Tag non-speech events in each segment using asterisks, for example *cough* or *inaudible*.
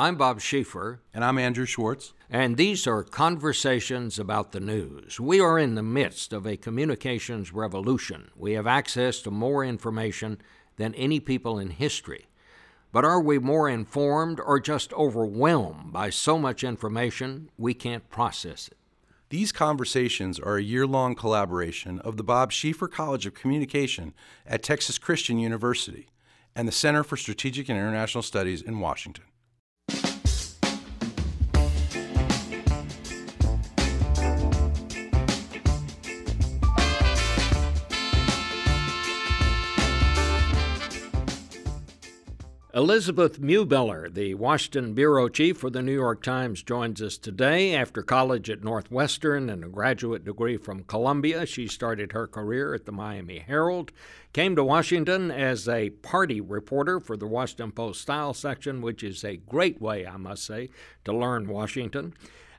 I'm Bob Schieffer. And I'm Andrew Schwartz. And these are conversations about the news. We are in the midst of a communications revolution. We have access to more information than any people in history. But are we more informed or just overwhelmed by so much information we can't process it? These conversations are a year long collaboration of the Bob Schieffer College of Communication at Texas Christian University and the Center for Strategic and International Studies in Washington. Elizabeth Bumiller, the Washington bureau chief for the New York Times, joins us today. After college at Northwestern and a graduate degree from Columbia, she started her career at the Miami Herald, came to Washington as a party reporter for the Washington Post Style section, which is a great way, I must say, to learn Washington.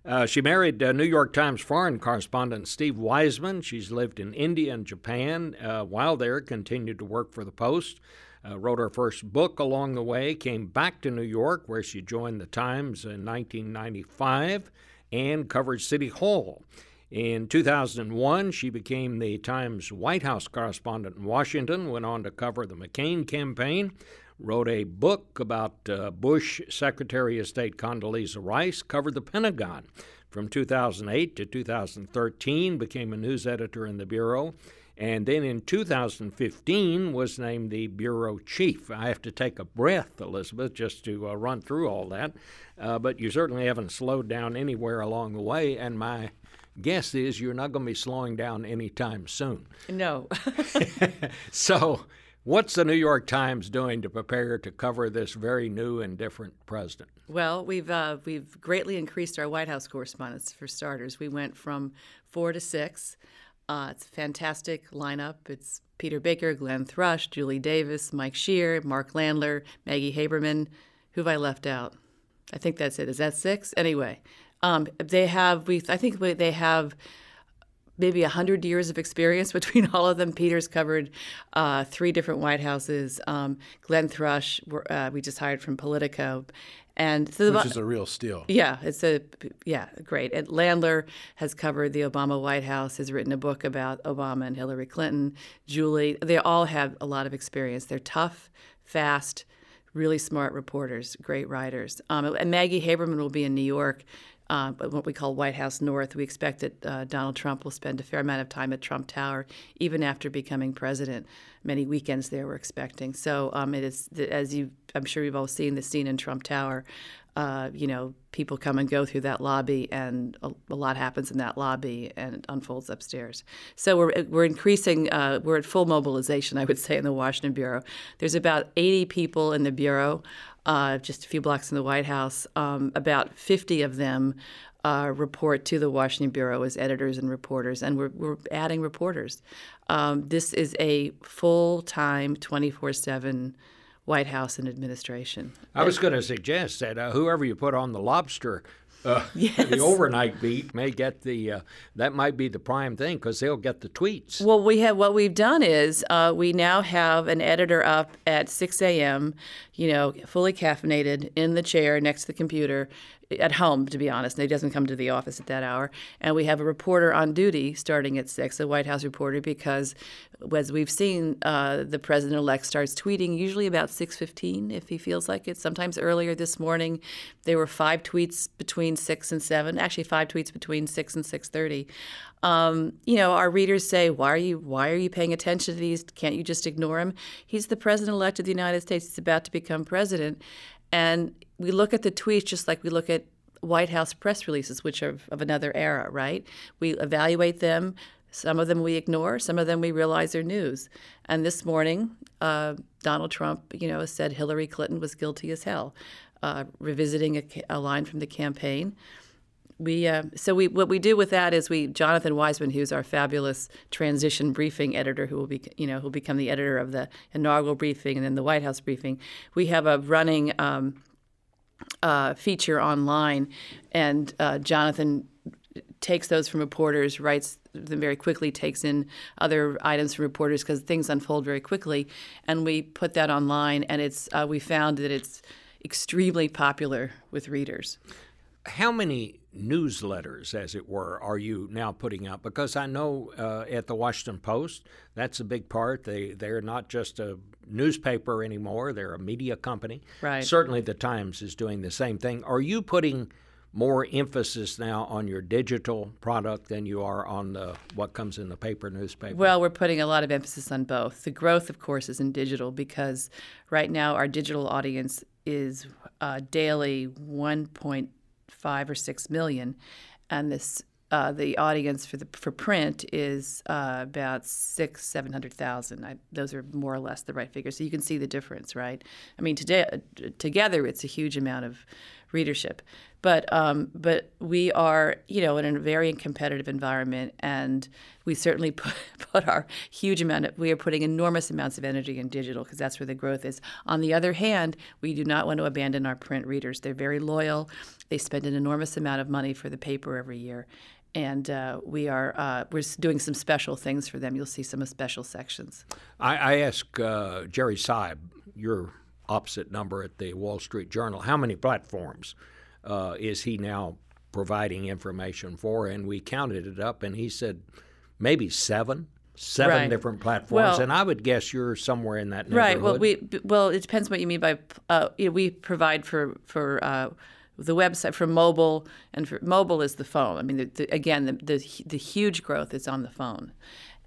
Uh, she married uh, New York Times foreign correspondent Steve Weisman. She's lived in India and Japan. Uh, while there, continued to work for the Post. Uh, wrote her first book along the way, came back to New York, where she joined the Times in 1995 and covered City Hall. In 2001, she became the Times White House correspondent in Washington, went on to cover the McCain campaign, wrote a book about uh, Bush Secretary of State Condoleezza Rice, covered the Pentagon. From 2008 to 2013, became a news editor in the Bureau and then in 2015 was named the bureau chief. I have to take a breath, Elizabeth, just to uh, run through all that. Uh, but you certainly haven't slowed down anywhere along the way, and my guess is you're not going to be slowing down anytime soon. No. *laughs* so, what's the New York Times doing to prepare to cover this very new and different president? Well, we've uh, we've greatly increased our White House correspondence for starters. We went from four to six. Uh, it's a fantastic lineup. It's Peter Baker, Glenn Thrush, Julie Davis, Mike Shear, Mark Landler, Maggie Haberman. Who have I left out? I think that's it. Is that six? Anyway, um, they have. We I think they have maybe 100 years of experience *laughs* between all of them. Peter's covered uh, three different White Houses. Um, Glenn Thrush, uh, we just hired from Politico. And so the, which is a real steal. Yeah, it's a yeah great. And Landler has covered the Obama White House, has written a book about Obama and Hillary Clinton. Julie, they all have a lot of experience. They're tough, fast, really smart reporters, great writers. Um, and Maggie Haberman will be in New York uh, what we call White House North. We expect that uh, Donald Trump will spend a fair amount of time at Trump Tower, even after becoming president. Many weekends there we're expecting. So um, it is, as you, I'm sure you've all seen the scene in Trump Tower. Uh, you know, people come and go through that lobby, and a, a, lot happens in that lobby, and it unfolds upstairs. So we're we're increasing. Uh, we're at full mobilization, I would say, in the Washington bureau. There's about 80 people in the bureau uh, just a few blocks from the White House. Um, about 50 of them uh, report to the Washington Bureau as editors and reporters, and we're, we're adding reporters. Um, this is a full time, 24 7 White House and administration. I was going to suggest that uh, whoever you put on the lobster uh, *laughs* yes. the overnight beat may get the uh, that might be the prime thing because they'll get the tweets. Well, we have what we've done is uh, we now have an editor up at 6 a.m. You know, fully caffeinated in the chair next to the computer, at home, to be honest. And he doesn't come to the office at that hour. And we have a reporter on duty starting at six, a White House reporter, because as we've seen, uh, the president-elect starts tweeting usually about 6:15 if he feels like it. Sometimes earlier this morning, there were five tweets between six and seven. Actually, five tweets between six and 6:30. Um, you know, our readers say, "Why are you Why are you paying attention to these? Can't you just ignore him? He's the president-elect of the United States. He's about to become president." And we look at the tweets just like we look at White House press releases, which are of another era, right? We evaluate them. Some of them we ignore. Some of them we realize are news. And this morning, uh, Donald Trump, you know, said Hillary Clinton was guilty as hell, uh, revisiting a, a, line from the campaign. We uh, so we what we do with that is we Jonathan Weisman, who's our fabulous transition briefing editor, who will be you know who will become the editor of the inaugural briefing and then the White House briefing. We have a running. Um, uh, feature online, and uh, Jonathan takes those from reporters, writes them very quickly, takes in other items from reporters because things unfold very quickly, and we put that online. And it's uh, we found that it's extremely popular with readers. How many newsletters, as it were, are you now putting out? Because I know uh, at the Washington Post, that's a big part. They they're not just a newspaper anymore; they're a media company. Right. Certainly, the Times is doing the same thing. Are you putting more emphasis now on your digital product than you are on the what comes in the paper newspaper? Well, we're putting a lot of emphasis on both. The growth, of course, is in digital because right now our digital audience is uh, daily 1.5 or 6 million, and this uh, the audience for the for print is uh, about six seven hundred thousand. Those are more or less the right figures. So you can see the difference, right? I mean, today together it's a huge amount of readership, but um, but we are you know in a very competitive environment, and we certainly *laughs* put, put our huge amount of we are putting enormous amounts of energy in digital because that's where the growth is. On the other hand, we do not want to abandon our print readers. They're very loyal. They spend an enormous amount of money for the paper every year and uh, we are uh, we're doing some special things for them. You'll see some special sections. I, I uh, Jerry Seib, your opposite number at the Wall Street Journal, how many platforms uh, is he now providing information for? And we counted it up, and he said maybe seven. Seven right. different platforms, well, and I would guess you're somewhere in that neighborhood. Right. Well, we well it depends what you mean by uh, you know, we provide for for uh, the website for mobile and for mobile is the phone. I mean, the, the, again, the, the, the huge growth is on the phone,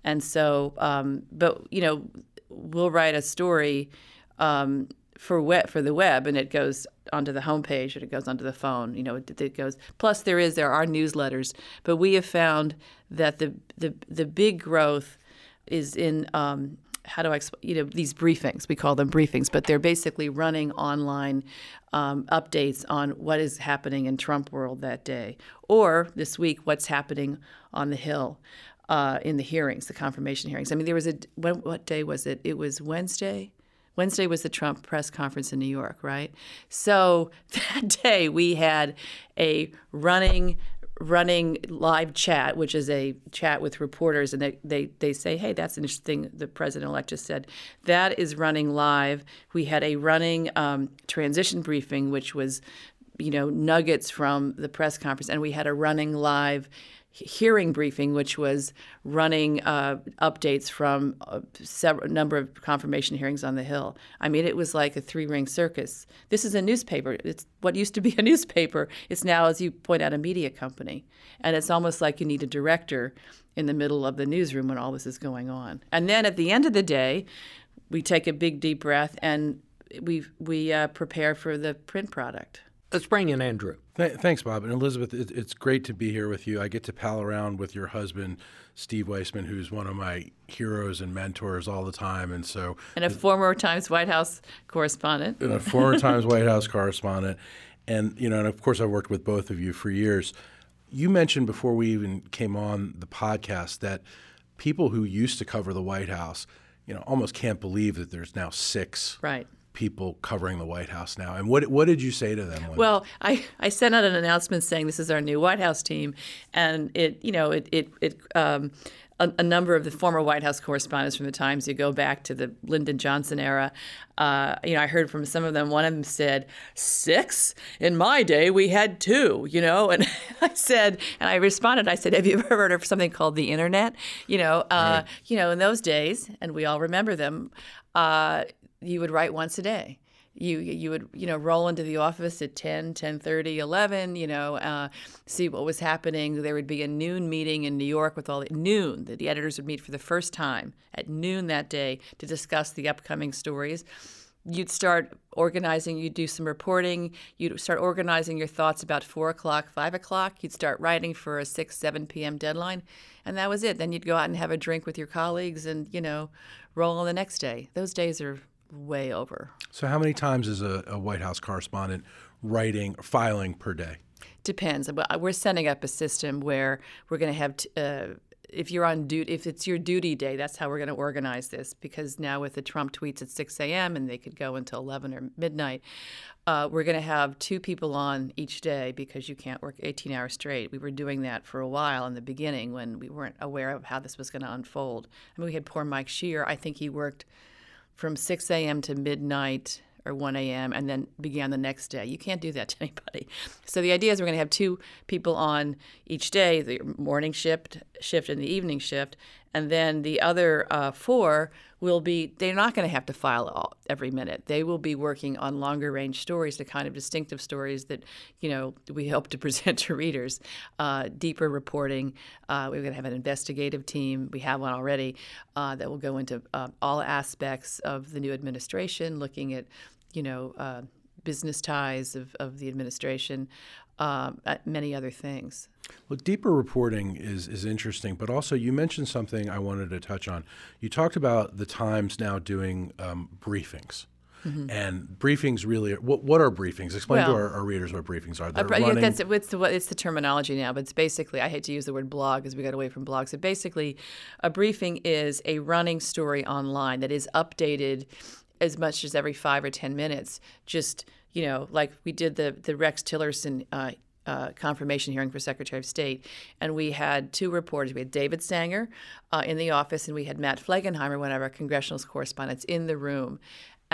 and so, um, but you know, we'll write a story um, for web for the web, and it goes onto the homepage and it goes onto the phone. You know, it, it, goes. Plus, there is there are newsletters, but we have found that the the the big growth is in um, how do I explain? You know, these briefings. We call them briefings, but they're basically running online um, updates on what is happening in Trump world that day, or this week, what's happening on the Hill. Uh, in the hearings, the confirmation hearings. I mean, there was a what, what day was it? It was Wednesday. Wednesday was the Trump press conference in New York, right? So *laughs* that day we had a running running live chat, which is a chat with reporters, and they, they, they say, hey, that's an interesting, the president elect just said. That is running live. We had a running um, transition briefing, which was, you know, nuggets from the press conference, and we had a running live hearing briefing, which was running uh, updates from a several number of confirmation hearings on the Hill. I mean, it was like a three ring circus. This is a newspaper. It's what used to be *laughs* a newspaper. It's now, as you point out, a media company, and it's almost like you need a director in the middle of the newsroom when all this is going on. And then at the end of the day, we take a big deep breath and we we uh, prepare for the print product. Let's bring in Andrew. Th- thanks, Bob. And Elizabeth, it, it's great to be here with you. I get to pal around with your husband, Steve Weisman, who's one of my heroes and mentors all the time. And so, and a former Times White House correspondent, and a former *laughs* Times White House correspondent, and you know, and of course, I've worked with both of you for years. You mentioned before we even came on the podcast that people who used to cover the White House, you know, almost can't believe that there's now six right people covering the White House now. And what what did you say to them? Well, I, I sent out an announcement saying this is our new White House team, and it you know it it, it um, a, a, number of the former White House correspondents from the Times. You go back to the Lyndon Johnson era. Uh, you know, I heard from some of them. One of them said, six? In my day, we had two, you know? And *laughs* I said, and I responded, I said, have you ever heard of something called the internet? You know, uh, right. you know, in those days, and we all remember them, uh, you would write once a day. You you would you know roll into the office at 10 10 30 11 you know uh, see what was happening. There would be a noon meeting in new york with all the noon that the editors would meet for the first time at noon that day to discuss the upcoming stories. You'd start organizing you'd do some reporting you'd start organizing your thoughts about 4 o'clock 5 o'clock. You'd start writing for a 6 7 p.m deadline and that was it. Then you'd go out and have a drink with your colleagues and you know roll on the next day. Those days are way over. So, how many times is a, a White House correspondent writing, filing per day? Depends. We're setting up a system where we're going to have. T- uh, if you're on duty, if it's your duty day, that's how we're going to organize this. Because now with the Trump tweets at 6 a.m. and they could go until 11 or midnight, uh, we're going to have two people on each day because you can't work 18 hours straight. We were doing that for a while in the beginning when we weren't aware of how this was going to unfold. I mean, we had poor Mike Shear. I think he worked from 6 a.m. to midnight or 1 a.m. and then began the next day. You can't do that to *laughs* anybody. So the idea is we're going to have two people on each day, the morning shift, shift and the evening shift, and then the other uh, four will be they're not going to have to file all, every minute. They will be working on longer range stories the kind of distinctive stories that you know we hope to *laughs* present to readers. Uh, deeper reporting uh, we're going to have an investigative team we have one already uh, that will go into uh, all aspects of the new administration looking at you know uh, business ties of, of the administration um, many other things. Well, deeper reporting is is interesting, but also you mentioned something I wanted to touch on. You talked about the Times now doing um, briefings. Mm-hmm. And briefings really, are, what, what are briefings? Explain well, to our, our, readers what briefings are. They're running... that's, it's, the, it's the terminology now, but it's basically, I hate to use the word blog because we got away from blogs. So basically, a briefing is a running story online that is updated as much as every five or 10 minutes, just you know, like we did the the Rex Tillerson uh, uh, confirmation hearing for Secretary of State, and we had two reporters. We had David Sanger uh, in the office, and we had Matt Flegenheimer, one of our congressional correspondents, in the room.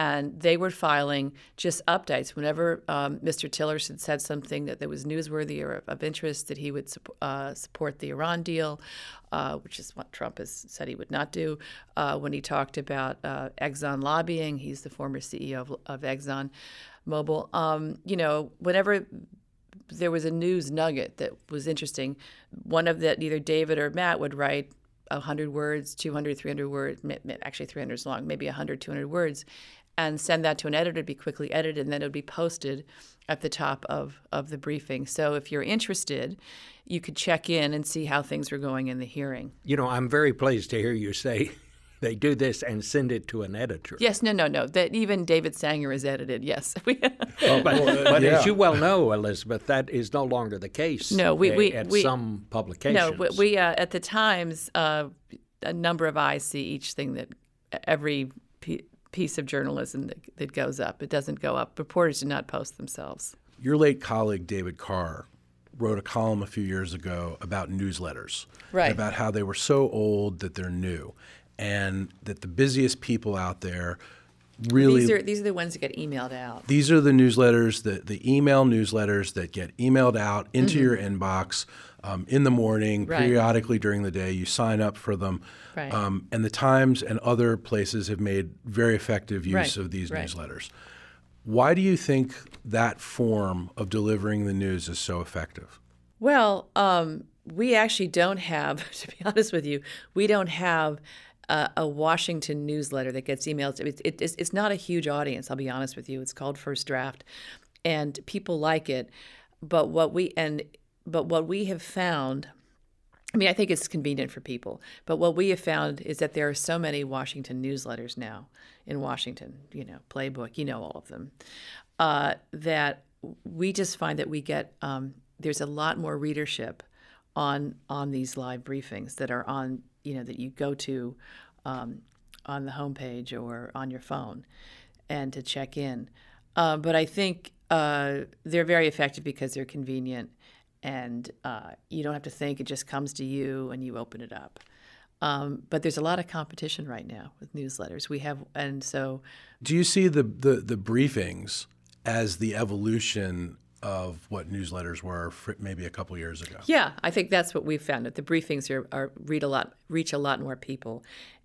And they were filing just updates whenever um, Mr. Tillerson said something that, that was newsworthy or of interest, that he would uh, support the Iran deal, uh, which is what Trump has said he would not do. Uh, when he talked about uh, Exxon lobbying, he's the former CEO of, of Exxon mobile. Um, you know, whenever there was a news nugget that was interesting, one of that either David or Matt would write 100 words, 200, 300 words, actually 300 is long, maybe 100, 200 words, and send that to an editor to be quickly edited, and then it would be posted at the top of, of the briefing. So if you're interested, you could check in and see how things were going in the hearing. You know, I'm very pleased to hear you say *laughs* they do this and send it to an editor. Yes, no, no, no. That even David Sanger is edited. Yes. *laughs* well, but, but yeah. as you well know, Elizabeth, that is no longer the case. No, we, we at we, some publications. No, we uh, at the Times, uh, a number of eyes see each thing that every piece of journalism that, that goes up. It doesn't go up. Reporters do not post themselves. Your late colleague David Carr wrote a column a few years ago about newsletters, right? About how they were so old that they're new and that the busiest people out there really these are these are the ones that get emailed out. These are the newsletters, the the email newsletters that get emailed out into mm-hmm. your inbox um, in the morning, right. periodically during the day. You sign up for them, right. um, and the Times and other places have made very effective use right. of these newsletters. Why do you think that form of delivering the news is so effective? Well, um, we actually don't have, *laughs* to be honest with you, we don't have a, a Washington newsletter that gets emailed. It, it, it's, it's not a huge audience. I'll be honest with you. It's called First Draft, and people like it. But what we and but what we have found. I mean, I think it's convenient for people, but what we have found is that there are so many Washington newsletters now in Washington, you know, Playbook, you know all of them, uh, that we just find that we get um, there's a lot more readership on on these live briefings that are on you know that you go to um, on the homepage or on your phone and to check in. Uh, but I think uh, they're very effective because they're convenient and uh, you don't have to think; it just comes to you and you open it up. Um, but there's a lot of competition right now with newsletters. We have, and so. Do you see the the, the briefings as the evolution of what newsletters were maybe a couple years ago. Yeah, I think that's what we've found. That the briefings are, are read a lot, reach a lot more people,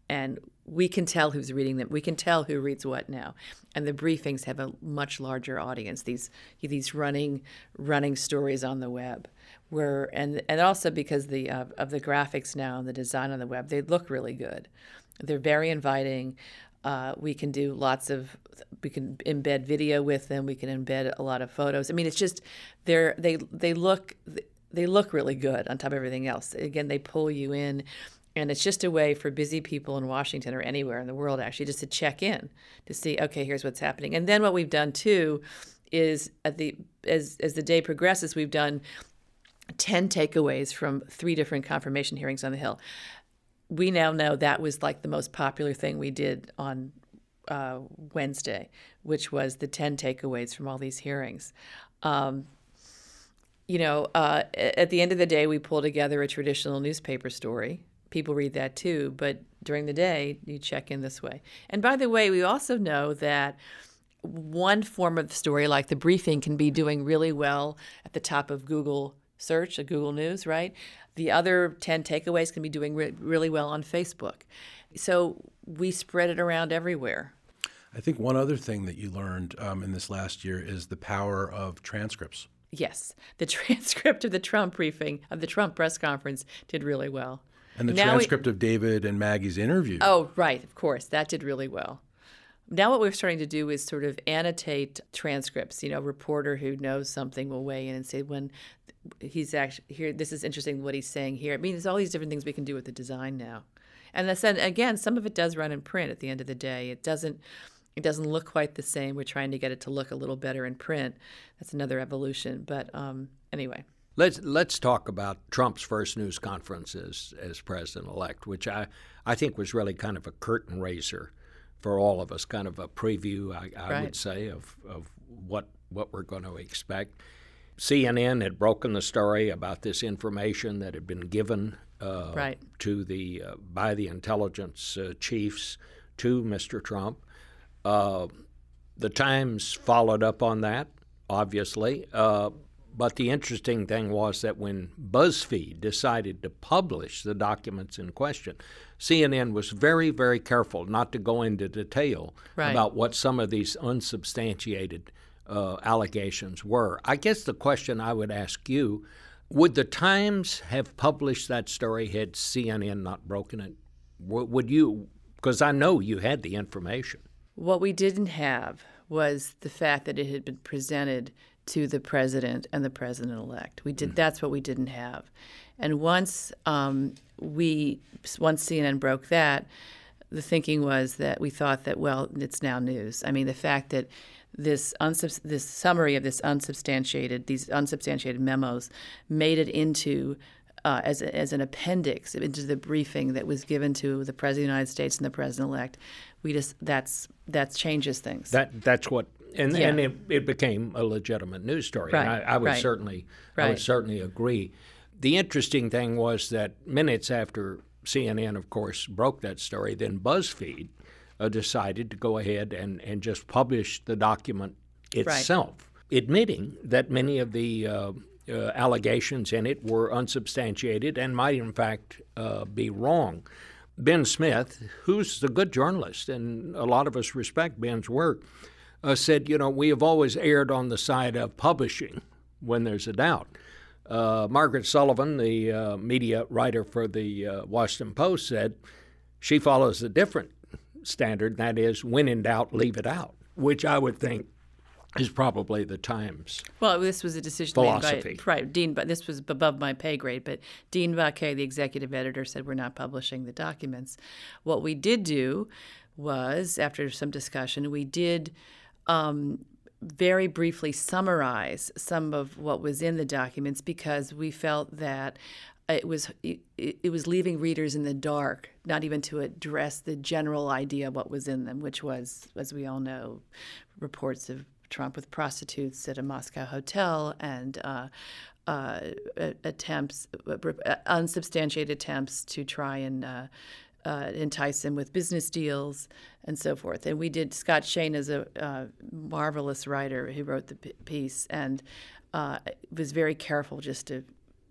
and we can tell who's reading them. We can tell who reads what now, and the briefings have a much larger audience. These these running running stories on the web, where and and also because the uh, of the graphics now and the design on the web, they look really good. They're very inviting. Uh, we can do lots of we can embed video with them. We can embed a lot of photos. I mean, it's just they're they they look they look really good on top of everything else. Again, they pull you in, and it's just a way for busy people in Washington or anywhere in the world actually just to check in to see okay, here's what's happening. And then what we've done too is at the as as the day progresses, we've done 10 takeaways from three different confirmation hearings on the Hill we now know that was like the most popular thing we did on uh, Wednesday, which was the 10 takeaways from all these hearings. Um, you know, uh, at the end of the day, we pull together a traditional newspaper story. People read that too, but during the day, you check in this way. And by the way, we also know that one form of the story, like the briefing, can be doing really well at the top of Google search, at Google News, right? The other 10 takeaways can be doing re- really well on Facebook. So we spread it around everywhere. I think one other thing that you learned um, in this last year is the power of transcripts. Yes, the *laughs* transcript of the Trump briefing, of the Trump press conference, did really well. And the Now transcript of David and Maggie's interview. Oh, right, of course, that did really well. Now, what we're starting to do is sort of annotate transcripts. You know, a reporter who knows something will weigh in and say, when he's actually here, this is interesting what he's saying here. I mean, there's all these different things we can do with the design now. And that's, and again, some of it does run in print at the end of the day. It doesn't. It doesn't look quite the same. We're trying to get it to look a little better in print. That's another evolution. But um, anyway, Let's let's talk about Trump's first news conference as, as president elect, which I, I think was really kind of a curtain raiser for all of us, kind of a preview, I, I Right. would say, of, of what what we're going to expect. CNN had broken the story about this information that had been given uh, Right. to the uh, by the intelligence uh, chiefs to Mr. Trump. Uh, the Times followed up on that, obviously. But the interesting thing was that when BuzzFeed decided to publish the documents in question, CNN was very, very careful not to go into detail Right. about what some of these unsubstantiated uh, allegations were. I guess the question I would ask you would the Times have published that story had CNN not broken it? Would you? Because I know you had the information. What we didn't have was the fact that it had been presented to the president and the president elect. We did. That's what we didn't have. And once um, we, once CNN broke that, the thinking was that we thought that well, it's now news. I mean, the fact that this unsubs- this summary of this unsubstantiated these unsubstantiated memos made it into uh, as, a, as an appendix into the briefing that was given to the president of the United States and the president elect. We just that's that changes things. That that's what, and Yeah. and it, it became a legitimate news story. And Right, I, I would right, certainly, I would certainly agree. The interesting thing was that minutes after CNN, of course, broke that story, then BuzzFeed uh, decided to go ahead and and just publish the document itself, admitting that many of the uh, uh, allegations in it were unsubstantiated and might, in fact, uh, be wrong. Ben Smith, who's a good journalist, and a lot of us respect Ben's work, uh, said, you know, we have always erred on the side of publishing when there's a doubt. Uh, Margaret Sullivan, the uh, media writer for the uh, Washington Post, said she follows a different standard, that is, when in doubt, leave it out, which I would think is probably the Times. Well, this was a decision Philosophy. made by right Dean, but this was above my pay grade. But Dean Baquet, the executive editor, said we're not publishing the documents. What we did do was, after some discussion, we did um, very briefly summarize some of what was in the documents because we felt that it was it, it was leaving readers in the dark, not even to address the general idea of what was in them, which was, as we all know, reports of Trump with prostitutes at a Moscow hotel and uh, uh, attempts, uh, unsubstantiated attempts to try and uh, uh, entice him with business deals and so forth. And we did. Scott Shane is a uh, marvelous writer who wrote the p- piece and uh, was very careful just to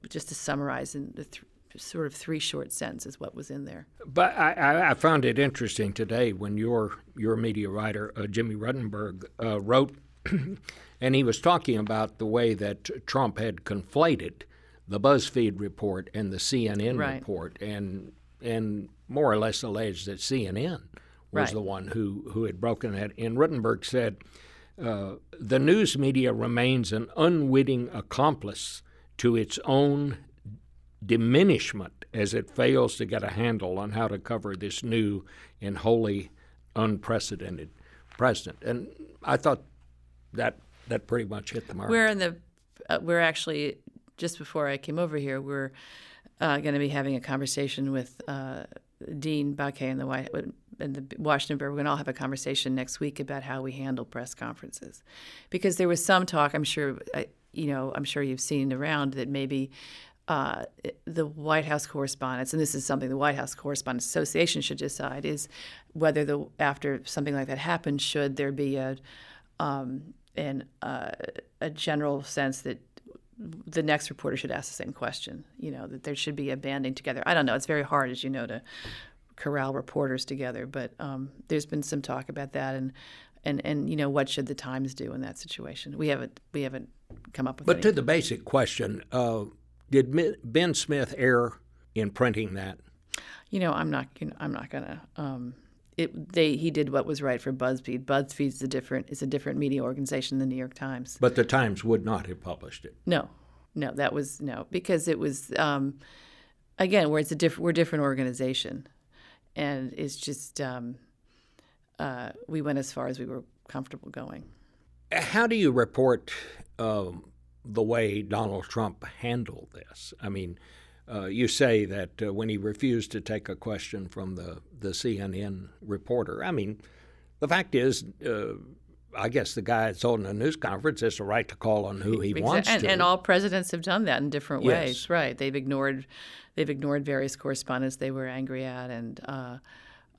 just to summarize in the th- sort of three short sentences what was in there. But I, I, found it interesting today when your your media writer uh, Jimmy Rutenberg uh, wrote, *clears throat* and he was talking about the way that Trump had conflated the BuzzFeed report and the CNN Right. report, and and more or less alleged that CNN was Right. the one who who had broken that. And Rutenberg said. Uh, the news media remains an unwitting accomplice to its own diminishment as it fails to get a handle on how to cover this new and wholly unprecedented president. And I thought that that pretty much hit the mark. We're in the uh, we're actually just before I came over here, we're uh, going to be having a conversation with uh, Dean Baquet and the White and the Washington Bureau. We're going to all have a conversation next week about how we handle press conferences, because there was some talk. I'm sure you know. I'm sure you've seen around that maybe. Uh, the White House correspondents, and this is something the White House Correspondents Association should decide, is whether the after something like that happens, should there be a um, uh, a general sense that the next reporter should ask the same question. You know that there should be a banding together. I don't know. It's very hard, as you know, to corral reporters together. But um, there's been some talk about that, and and and you know what should the Times do in that situation? We haven't we haven't come up with. But any. to the basic question, uh, did Ben Smith err in printing that? You know, I'm not. You know, I'm not gonna. Um, it, they he did what was right for BuzzFeed. BuzzFeed's a different is a different media organization than the New York Times. But the Times would not have published it. No, no, that was no because it was um, again where it's a different we're a different organization, and it's just um, uh, we went as far as we were comfortable going. How do you report um, the way Donald Trump handled this? I mean. Uh, you say that uh, when he refused to take a question from the, the CNN reporter. I mean, the fact is, uh, I guess the guy that's holding a news conference has the right to call on who he Exa- wants and, to. and all presidents have done that in different Yes. ways, right? They've ignored, they've ignored various correspondents they were angry at, and uh,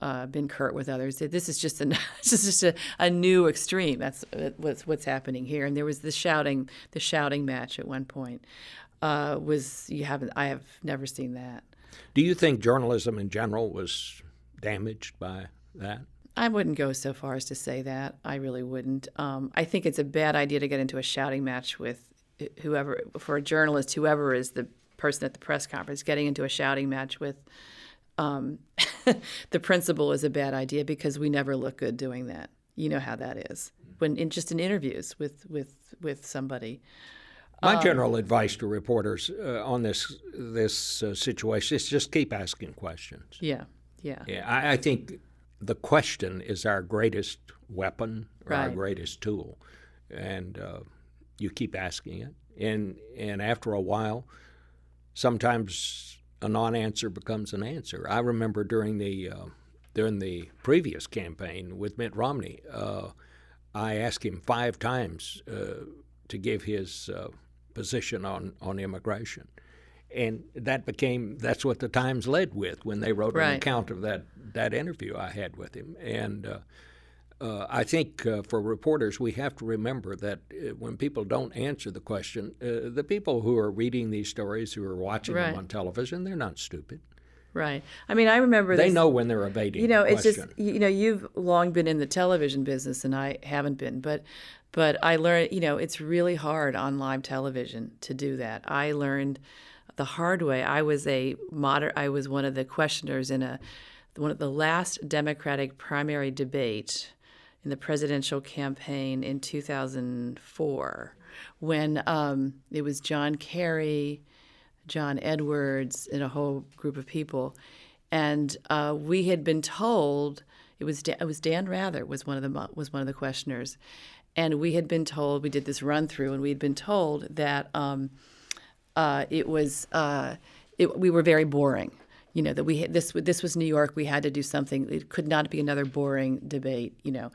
uh, been curt with others. This is just a, *laughs* this is just a, a new extreme. That's what's what's happening here. And there was the shouting, the shouting match at one point. Uh, was you haven't? I have never seen that. Do you think journalism in general was damaged by that? I wouldn't go so far as to say that. I really wouldn't. Um, I think it's a bad idea to get into a shouting match with whoever, for a journalist, whoever is the person at the press conference, getting into a shouting match with um, *laughs* the principal is a bad idea because we never look good doing that. You know how that is when in just in interviews with with with somebody. My general advice to reporters uh, on this this uh, situation is just keep asking questions. Yeah, yeah, Yeah, I, I think the question is our greatest weapon or our greatest tool, and uh, you keep asking it, and and after a while, sometimes a non-answer becomes an answer. I remember during the uh, during the previous campaign with Mitt Romney, uh, I asked him five times uh, to give his uh, position on on immigration. And that became that's what the Times led with when they wrote an Right. account of that that interview I had with him. And uh, uh, I think uh, for reporters, we have to remember that uh, when people don't answer the question, uh, the people who are reading these stories, who are watching Right. them on television, they're not stupid. right. I mean, I remember They this, know when they're evading. you know the it's just you know you've long been in the television business and i haven't been but but i learned you know it's really hard on live television to do that. I learned the hard way. I was a moder i was one of the questioners in a one of the last democratic primary debate in the presidential campaign in 2004 when um, it was john kerry John Edwards and a whole group of people, and uh, we had been told it was it was Dan Rather was one of the was one of the questioners, and we had been told we did this run through and we had been told that um, uh, it was uh, it, we were very boring. You know that we this this was New York. We had to do something. It could not be another boring debate. You know,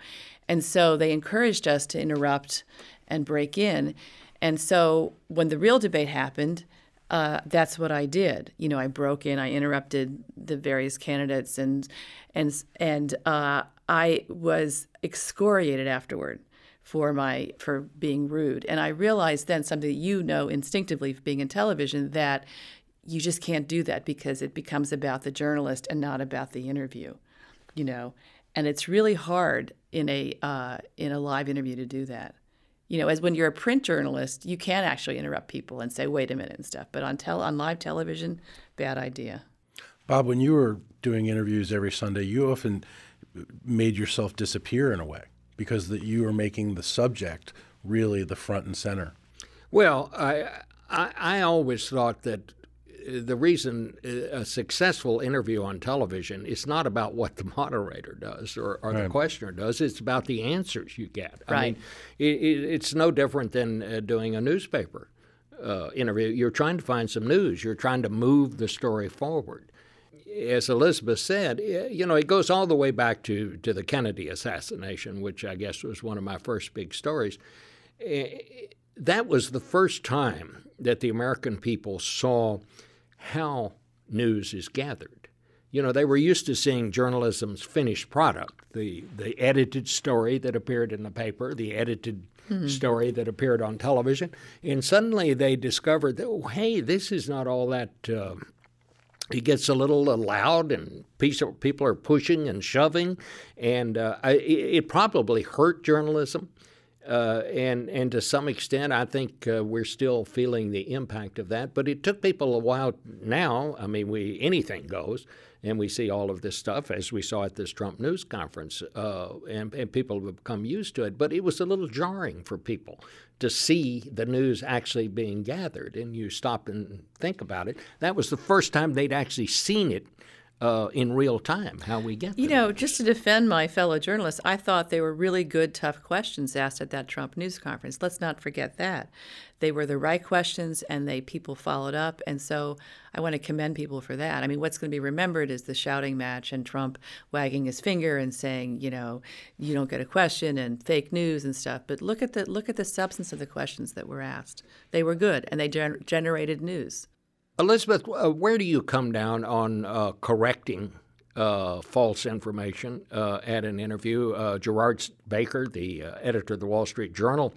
and so they encouraged us to interrupt and break in. And so when the real debate happened, uh, that's what I did. You know, I broke in, I interrupted the various candidates, and and and uh, I was excoriated afterward for my for being rude. And I realized then something that you know instinctively, being in television, that you just can't do that because it becomes about the journalist and not about the interview. You know, and it's really hard in a uh, in a live interview to do that you know, as when you're a print journalist, you can actually interrupt people and say, "Wait a minute" and stuff. But on tel on live television, bad idea. Bob, when you were doing interviews every Sunday, you often made yourself disappear in a way because that you are making the subject really the front and center. Well, I, I I always thought that uh, the reason uh, a successful interview on television is not about what the *laughs* moderator does or, or the questioner does. It's about the answers you get. I Right. mean, it, it, it's no different than uh, doing a newspaper uh, interview. You're trying to find some news. You're trying to move the story forward. As Elizabeth said, eh, you know, it goes all the way back to, to the Kennedy assassination, which I guess was one of my first big stories that was the first time that the American people saw how news is gathered. You know, they were used to seeing journalism's finished product, the the edited story that appeared in the paper, the edited mm-hmm. story that appeared on television, and suddenly they discovered that oh, hey, this is not all that. Uh, it gets a little loud and people are pushing and shoving, and uh, it probably hurt journalism. Uh, and and to some extent, I think uh, we're still feeling the impact of that. But it took people a while. Now, I mean, we anything goes, and we see all of this stuff as we saw at this Trump news conference, uh, and, and people have become used to it. But it was a little jarring for people to see the news actually being gathered, and you stop and think about it. That was the first time they'd actually seen it uh, in real time how we get you know just to defend my fellow journalists i thought they were really good tough questions asked at that trump news conference. Let's not forget that. They were the right questions and they people followed up and so i want to commend people for that. I mean what's going to be remembered is the shouting match and trump wagging his finger and saying you know you don't get a question and fake news and stuff. But look at the look at the substance of the questions that were asked. They were good and they gener- generated news Elizabeth, uh, where do you come down on uh, correcting uh, false information uh, at an interview? Uh, Gerard Baker, the uh, editor of the Wall Street Journal,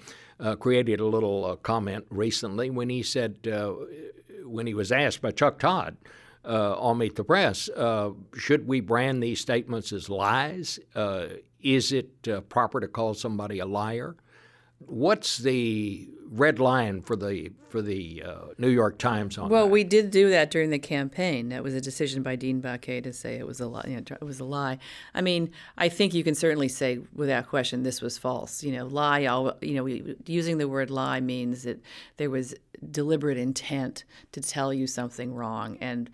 created a little comment recently when he said, when he was asked by Chuck Todd, on Meet the Press, should we brand these statements as lies? is it proper to call somebody a liar? What's the red line for the for the uh, New York Times on well, that? we did do that during the campaign. That was a decision by Dean Baquet to say it was a lie. You know, it was a lie. I mean, I think you can certainly say without question this was false. You know, lie. You know, we, using the word lie means that there was deliberate intent to tell you something wrong and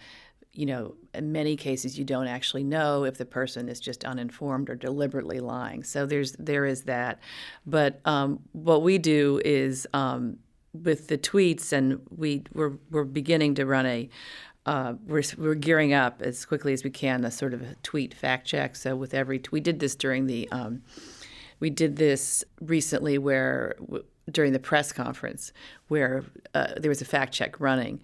you know, in many cases you don't actually know if the person is just uninformed or deliberately lying. So there's there is that, but um, what we do is um, with the tweets, and we we're we're beginning to run a. Uh, we're, we're gearing up as quickly as we can a sort of a tweet fact check. So with every we did this during the um, we did this recently where during the press conference where uh, there was a fact check running,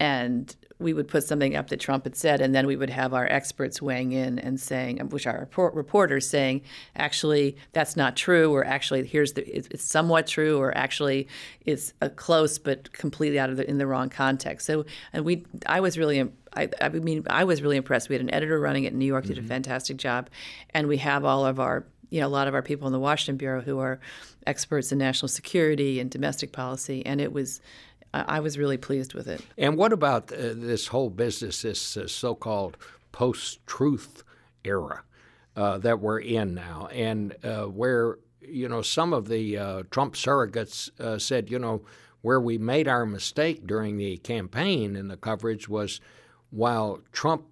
and we would put something up that Trump had said, and then we would have our experts weighing in and saying, which our report, reporters saying, actually, that's not true, or actually, here's the, it's somewhat true, or actually, it's close but completely out of the in the wrong context. So, and we, I was really. I, I mean, I was really impressed. We had an editor running it in New York, did mm-hmm. a fantastic job, and we have all of our you know a lot of our people in the Washington bureau who are experts in national security and domestic policy, and it was I, was really pleased with it. And what about uh, this whole business, this uh, so-called post-truth era uh, that we're in now, and uh, where you know some of the uh, Trump surrogates uh, said, you know, where we made our mistake during the campaign and the coverage was while Trump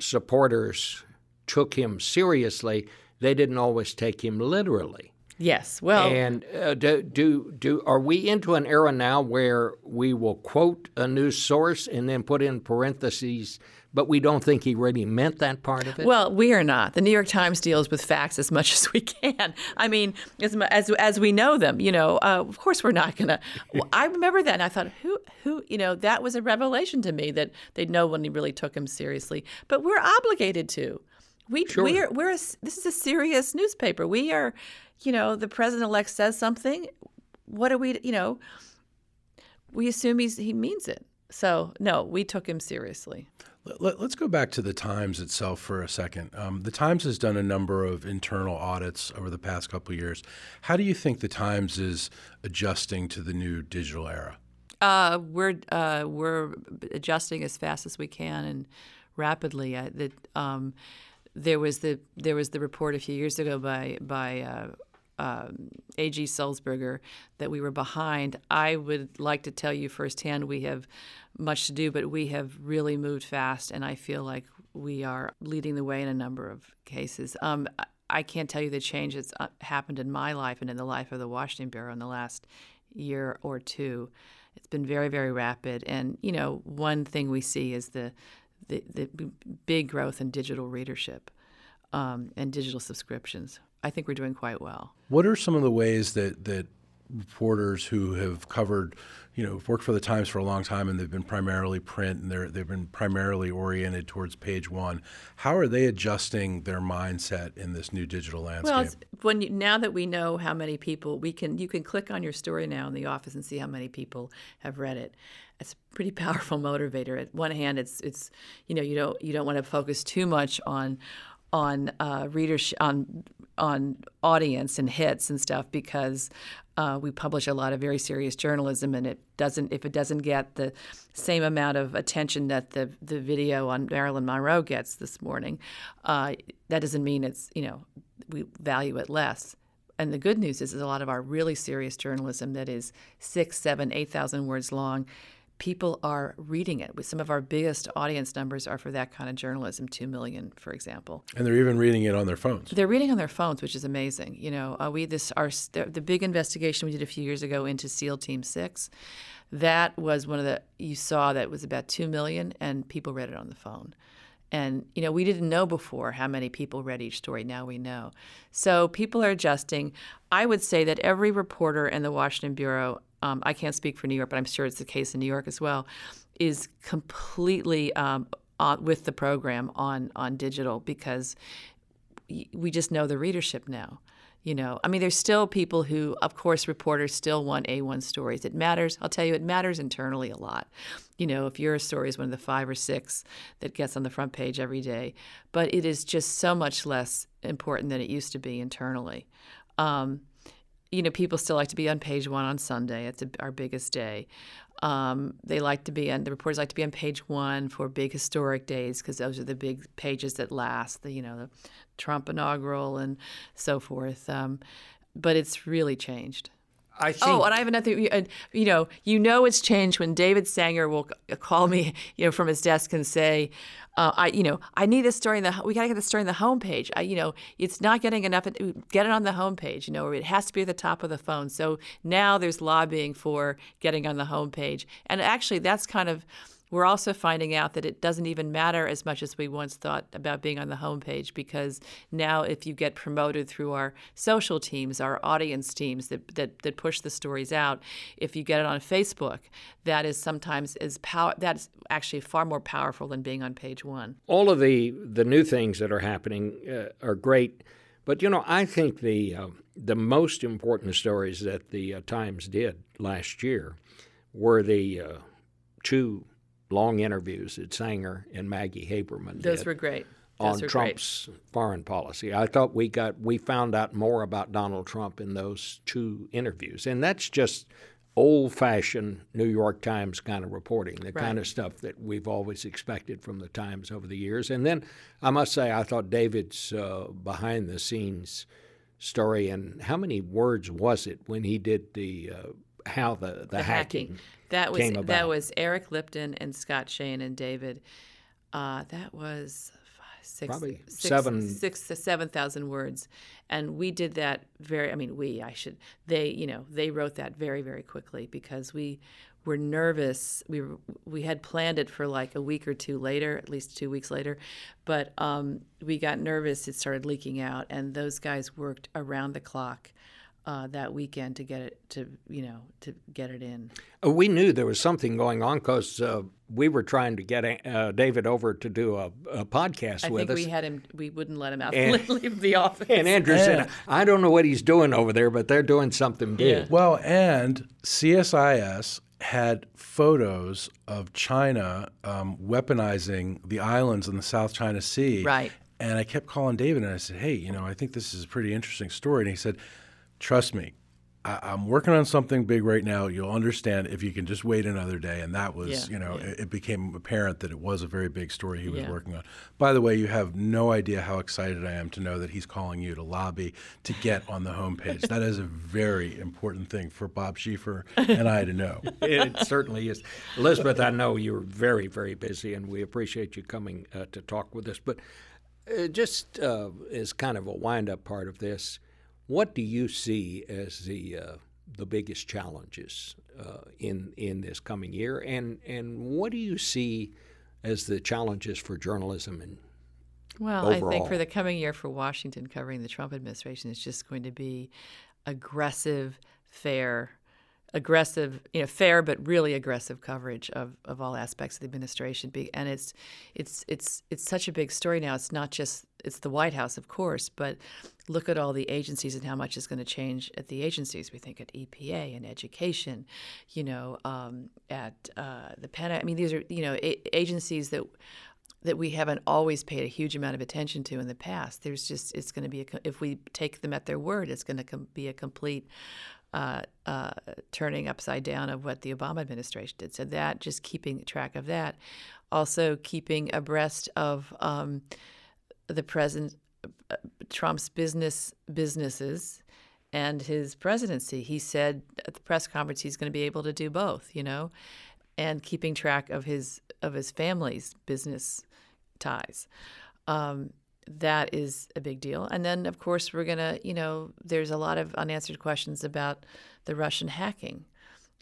supporters took him seriously, they didn't always take him literally. Yes. Well, and uh, do, do do are we into an era now where we will quote a news source and then put in parentheses, but we don't think he really meant that part of it? Well, we are not. The New York Times deals with facts as much *laughs* as we can. I mean, as as, as we know them, you know. Uh, of course, we're not going to. I remember that, and I thought, who who you know, that was a revelation to me that they know when he really took him seriously. But we're obligated to. We sure. we are we're a, this is a serious newspaper. We are, you know, the president elect says something. What are we? You know, we assume he's he means it. So no, we took him seriously. Let, us go back to the Times itself for a second. Um, the Times has done a number of internal audits over the past couple years. How do you think the Times is adjusting to the new digital era? Uh, we're uh, we're adjusting as fast as we can and rapidly. That um, there was the there was the report a few years ago by by uh, um, A.G. Sulzberger that we were behind. I would like to tell you firsthand we have much to do, but we have really moved fast, and I feel like we are leading the way in a number of cases. Um, I can't tell you the change that's uh, happened in my life and in the life of the Washington Bureau in the last year or two. It's been very, very rapid. And, you know, one thing we see is the the, the big growth in digital readership um, and digital subscriptions. I think we're doing quite well. What are some of the ways that that reporters who have covered, you know, worked for the Times for a long time, and they've been primarily print, and they're they've been primarily oriented towards page one. How are they adjusting their mindset in this new digital landscape? Well, when you, now that we know how many people we can, you can click on your story now in the office and see how many people have read it. It's a pretty *laughs* powerful motivator. At one hand, it's it's you know you don't you don't want to focus too much on on uh, readership on on audience and hits and stuff because uh, we publish a lot of very serious journalism and it doesn't if it doesn't get the same amount of attention that the the video on Marilyn Monroe gets this morning, uh, that doesn't mean it's you know we value it less. And the good news is, is a lot of our really serious journalism that is six, seven, eight thousand words long people are reading it. Some of our biggest audience numbers are for that kind of journalism, two million, for example. And they're even reading it on their phones. They're reading on their phones, which is amazing. You know, uh, we this our the big investigation we did a few years ago into SEAL Team Six. That was one of the you saw that was about two million, and people read it on the phone. And you know, we didn't know before how many people read each story. Now we know. So people are adjusting. I would say that every reporter in the Washington bureau um, I can't speak for New York, but I'm sure it's the case in New York as well, is completely um, on, with the program on on digital because we just know the readership now. You know, I mean, there's still people who, of course, reporters still want A1 stories. It matters. I'll tell you, it matters internally a lot. You know, if your story is one of the five or six that gets on the front page every day, but it is just so much less important than it used to be internally. Um, you know, people still like to be on page one on Sunday. It's a, our biggest day. Um, they like to be on the reporters like to be on page one for big historic days because those are the big pages that last. The you know the Trump inaugural and so forth. Um, but it's really changed. I oh, think. Oh, and I have another. You know, you know it's changed when David Sanger will call me, you know, from his desk and say, uh, "I, you know, I need this story in the. We got to get the story in the homepage. I, you know, it's not getting enough. Get it on the homepage. You know, it has to be at the top of the phone. So now there's lobbying for getting on the homepage, and actually, that's kind of we're also finding out that it doesn't even matter as much as we once thought about being on the homepage because now if you get promoted through our social teams, our audience teams that, that, that push the stories out, if you get it on Facebook, that is sometimes is power that's actually far more powerful than being on page one. All of the the new things that are happening uh, are great. But you know, I think the uh, the most important stories that the uh, Times did last year were the uh, two long interviews that Sanger and Maggie Haberman Those did were great. Those on Trump's great. foreign policy. I thought we got we found out more about Donald Trump in those two interviews, and that's just old-fashioned New York Times kind of reporting, the right. kind of stuff that we've always expected from the Times over the years. And then I must say, I thought David's uh, behind-the-scenes story and how many words was it when he did the uh, how the, the, the hacking, hacking, that was came about. that was Eric Lipton and Scott Shane and David. Uh, that was six, Probably six, seven, six to seven thousand words, and we did that very. I mean, we. I should. They. You know, they wrote that very, very quickly because we were nervous. We were, we had planned it for like a week or two later, at least two weeks later, but um, we got nervous. It started leaking out, and those guys worked around the clock uh, that weekend to get it to you know to get it in. Uh, we knew there was something going on because uh, we were trying to get uh, David over to do a, a podcast I with us. We had him. We wouldn't let him out and, *laughs* leave the office. And Andrew yeah. said, "I don't know what he's doing over there, but they're doing something big." Yeah. Well, and CSIS had photos of China um, weaponizing the islands in the South China Sea. Right. And I kept calling David and I said, "Hey, you know, I think this is a pretty interesting story." And he said trust me, I, am working on something big right now. You'll understand if you can just wait another day. And that was, yeah, you know, yeah. it, it, became apparent that it was a very big story he was yeah. working on. By the way, you have no idea how excited I am to know that he's calling you to lobby to get on the homepage. that is a very important thing for Bob Schieffer and I to know. *laughs* it certainly is. Elizabeth, I know you're very, very busy, and we appreciate you coming uh, to talk with us. But uh, just uh, as kind of a wind up part of this, what do you see as the uh, the biggest challenges uh, in in this coming year, and and what do you see as the challenges for journalism and well, overall? I think for the coming year for Washington covering the Trump administration is just going to be aggressive, fair, aggressive, you know, fair but really aggressive coverage of, of all aspects of the administration. And it's it's it's it's such a big story now. It's not just it's the White House, of course, but look at all the agencies and how much is going to change at the agencies. We think at EPA and education, you know, um, at uh, the Pen. I mean, these are you know a- agencies that that we haven't always paid a huge amount of attention to in the past. There's just it's going to be a, if we take them at their word, it's going to com- be a complete uh, uh, turning upside down of what the Obama administration did. So that just keeping track of that, also keeping abreast of um, the president uh, Trump's business businesses and his presidency. He said at the press conference he's going to be able to do both, you know, and keeping track of his of his family's business ties. Um, that is a big deal. And then, of course, we're going to, you know, there's a lot of unanswered questions about the Russian hacking.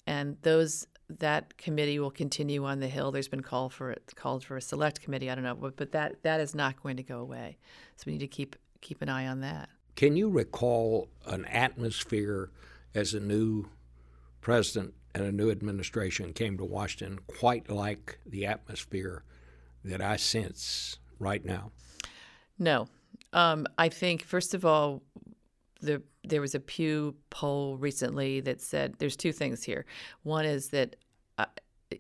And those that committee will continue on the Hill. There's been call for it, called for a select committee. I don't know, but, but that that is not going to go away. So we need to keep keep an eye on that. Can you recall an atmosphere as a new president and a new administration came to Washington quite like the atmosphere that I sense right now? No. Um, I think, first of all, the, there was a Pew poll recently that said there's two things here. One is that, uh,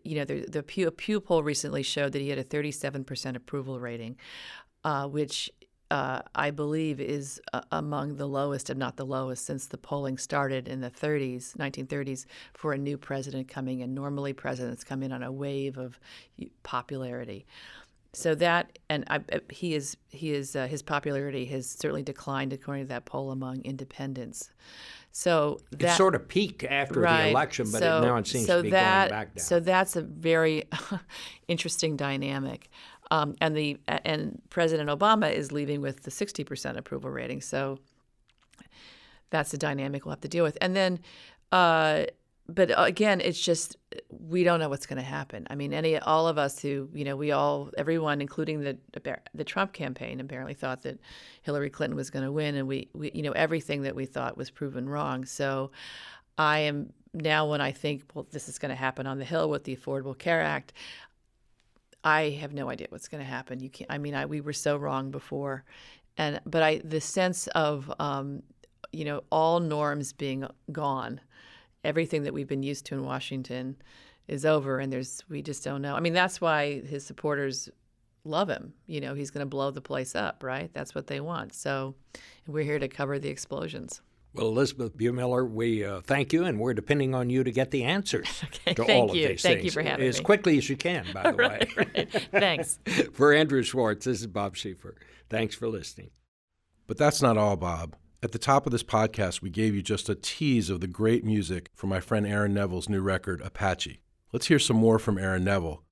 you know, the, the Pew, Pew poll recently showed that he had a 37% approval rating, uh, which uh, I believe is uh, among the lowest, if not the lowest, since the polling started in the 30s, 1930s, for a new president coming in. Normally, presidents come in on a wave of popularity. So that, and I, uh, he is, he is, uh, his popularity has certainly declined according to that poll among independents. So that it sort of peaked after right. the election, but so, it, now it seems so to be that, going back down. So that's a very *laughs* interesting dynamic. Um, and the and President Obama is leaving with the 60% approval rating. So that's the dynamic we'll have to deal with. And then, uh, but again, it's just we don't know what's going to happen. I mean, any all of us who you know, we all, everyone, including the the Trump campaign, apparently thought that Hillary Clinton was going to win, and we, we, you know, everything that we thought was proven wrong. So, I am now when I think, well, this is going to happen on the Hill with the Affordable Care Act. I have no idea what's going to happen. You can't. I mean, I, we were so wrong before, and but I the sense of um, you know all norms being gone, everything that we've been used to in Washington is over, and there's we just don't know. I mean, that's why his supporters love him. You know, he's going to blow the place up, right? That's what they want. So we're here to cover the explosions. Well, Elizabeth Bumiller, we uh, thank you, and we're depending on you to get the answers *laughs* okay, to thank all you. of these thank things you for having as me. quickly as you can. By the *laughs* right, way, right. thanks. *laughs* for Andrew Schwartz, this is Bob Schieffer. Thanks for listening. But that's not all, Bob. At the top of this podcast, we gave you just a tease of the great music from my friend Aaron Neville's new record, Apache. Let's hear some more from Aaron Neville.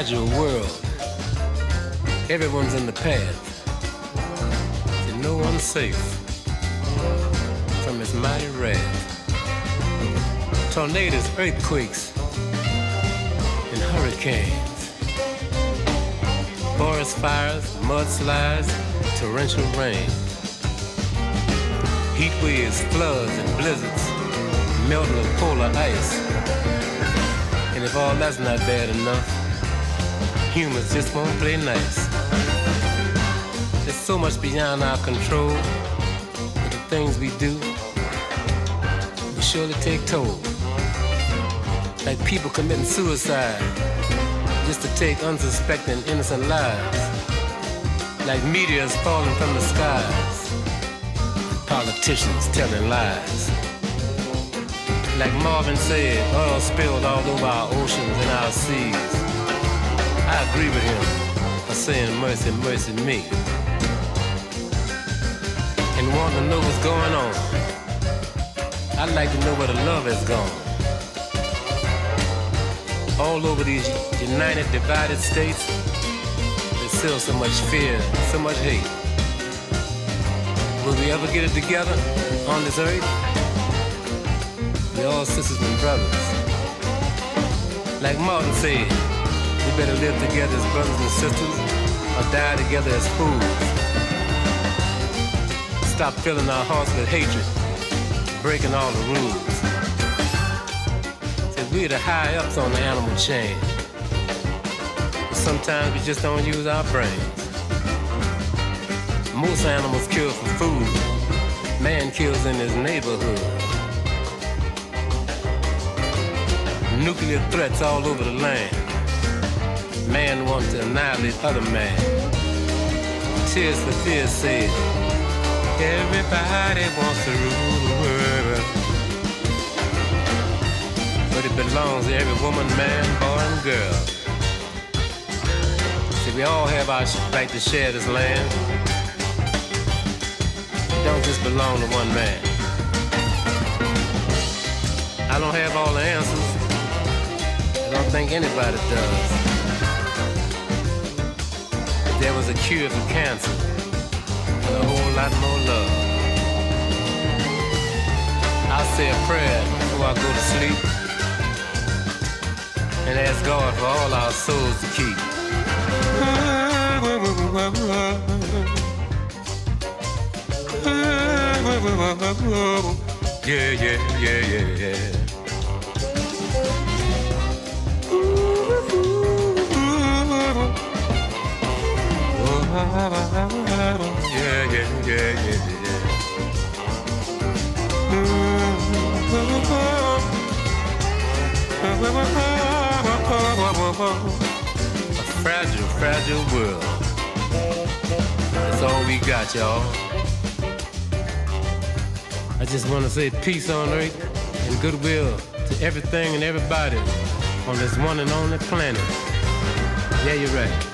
Fragile world. Everyone's in the path. And no one's safe from its mighty wrath. Tornadoes, earthquakes, and hurricanes. Forest fires, mudslides, torrential rain. Heat waves, floods, and blizzards, melting of polar ice. And if all that's not bad enough, humans just won't play nice. There's so much beyond our control. But the things we do will surely take toll. Like people committing suicide just to take unsuspecting innocent lives. Like meteors falling from the skies. Politicians telling lies. Like Marvin said, oil spilled all over our oceans and our seas. I agree with him. A saying mercy, mercy me. And want to know what's going on. I'd like to know where the love has gone. All over these united, divided states, there's still so much fear, so much hate. Will we ever get it together on this earth? We're all sisters and brothers. Like Martin said, we better live together as brothers and sisters or die together as fools. Stop filling our hearts with hatred, breaking all the rules. Said we're the high ups on the animal chain. But sometimes we just don't use our brains. Most animals kill for food. Man kills in his neighborhood. Nuclear threats all over the land. Man wants to annihilate other man. Tears for Fears said, Everybody wants to rule the world. But it belongs to every woman, man, boy, and girl. See, we all have our right to share this land. It don't just belong to one man. I don't have all the answers. I don't think anybody does. There was a cure for cancer and a whole lot more love, I'll say a prayer before I go to sleep and ask God for all our souls to keep. Yeah, yeah, yeah, yeah, yeah. Yeah, yeah, yeah, yeah. A fragile, fragile world. That's all we got, y'all. I just want to say peace on earth and goodwill to everything and everybody on this one and only planet. Yeah, you're right.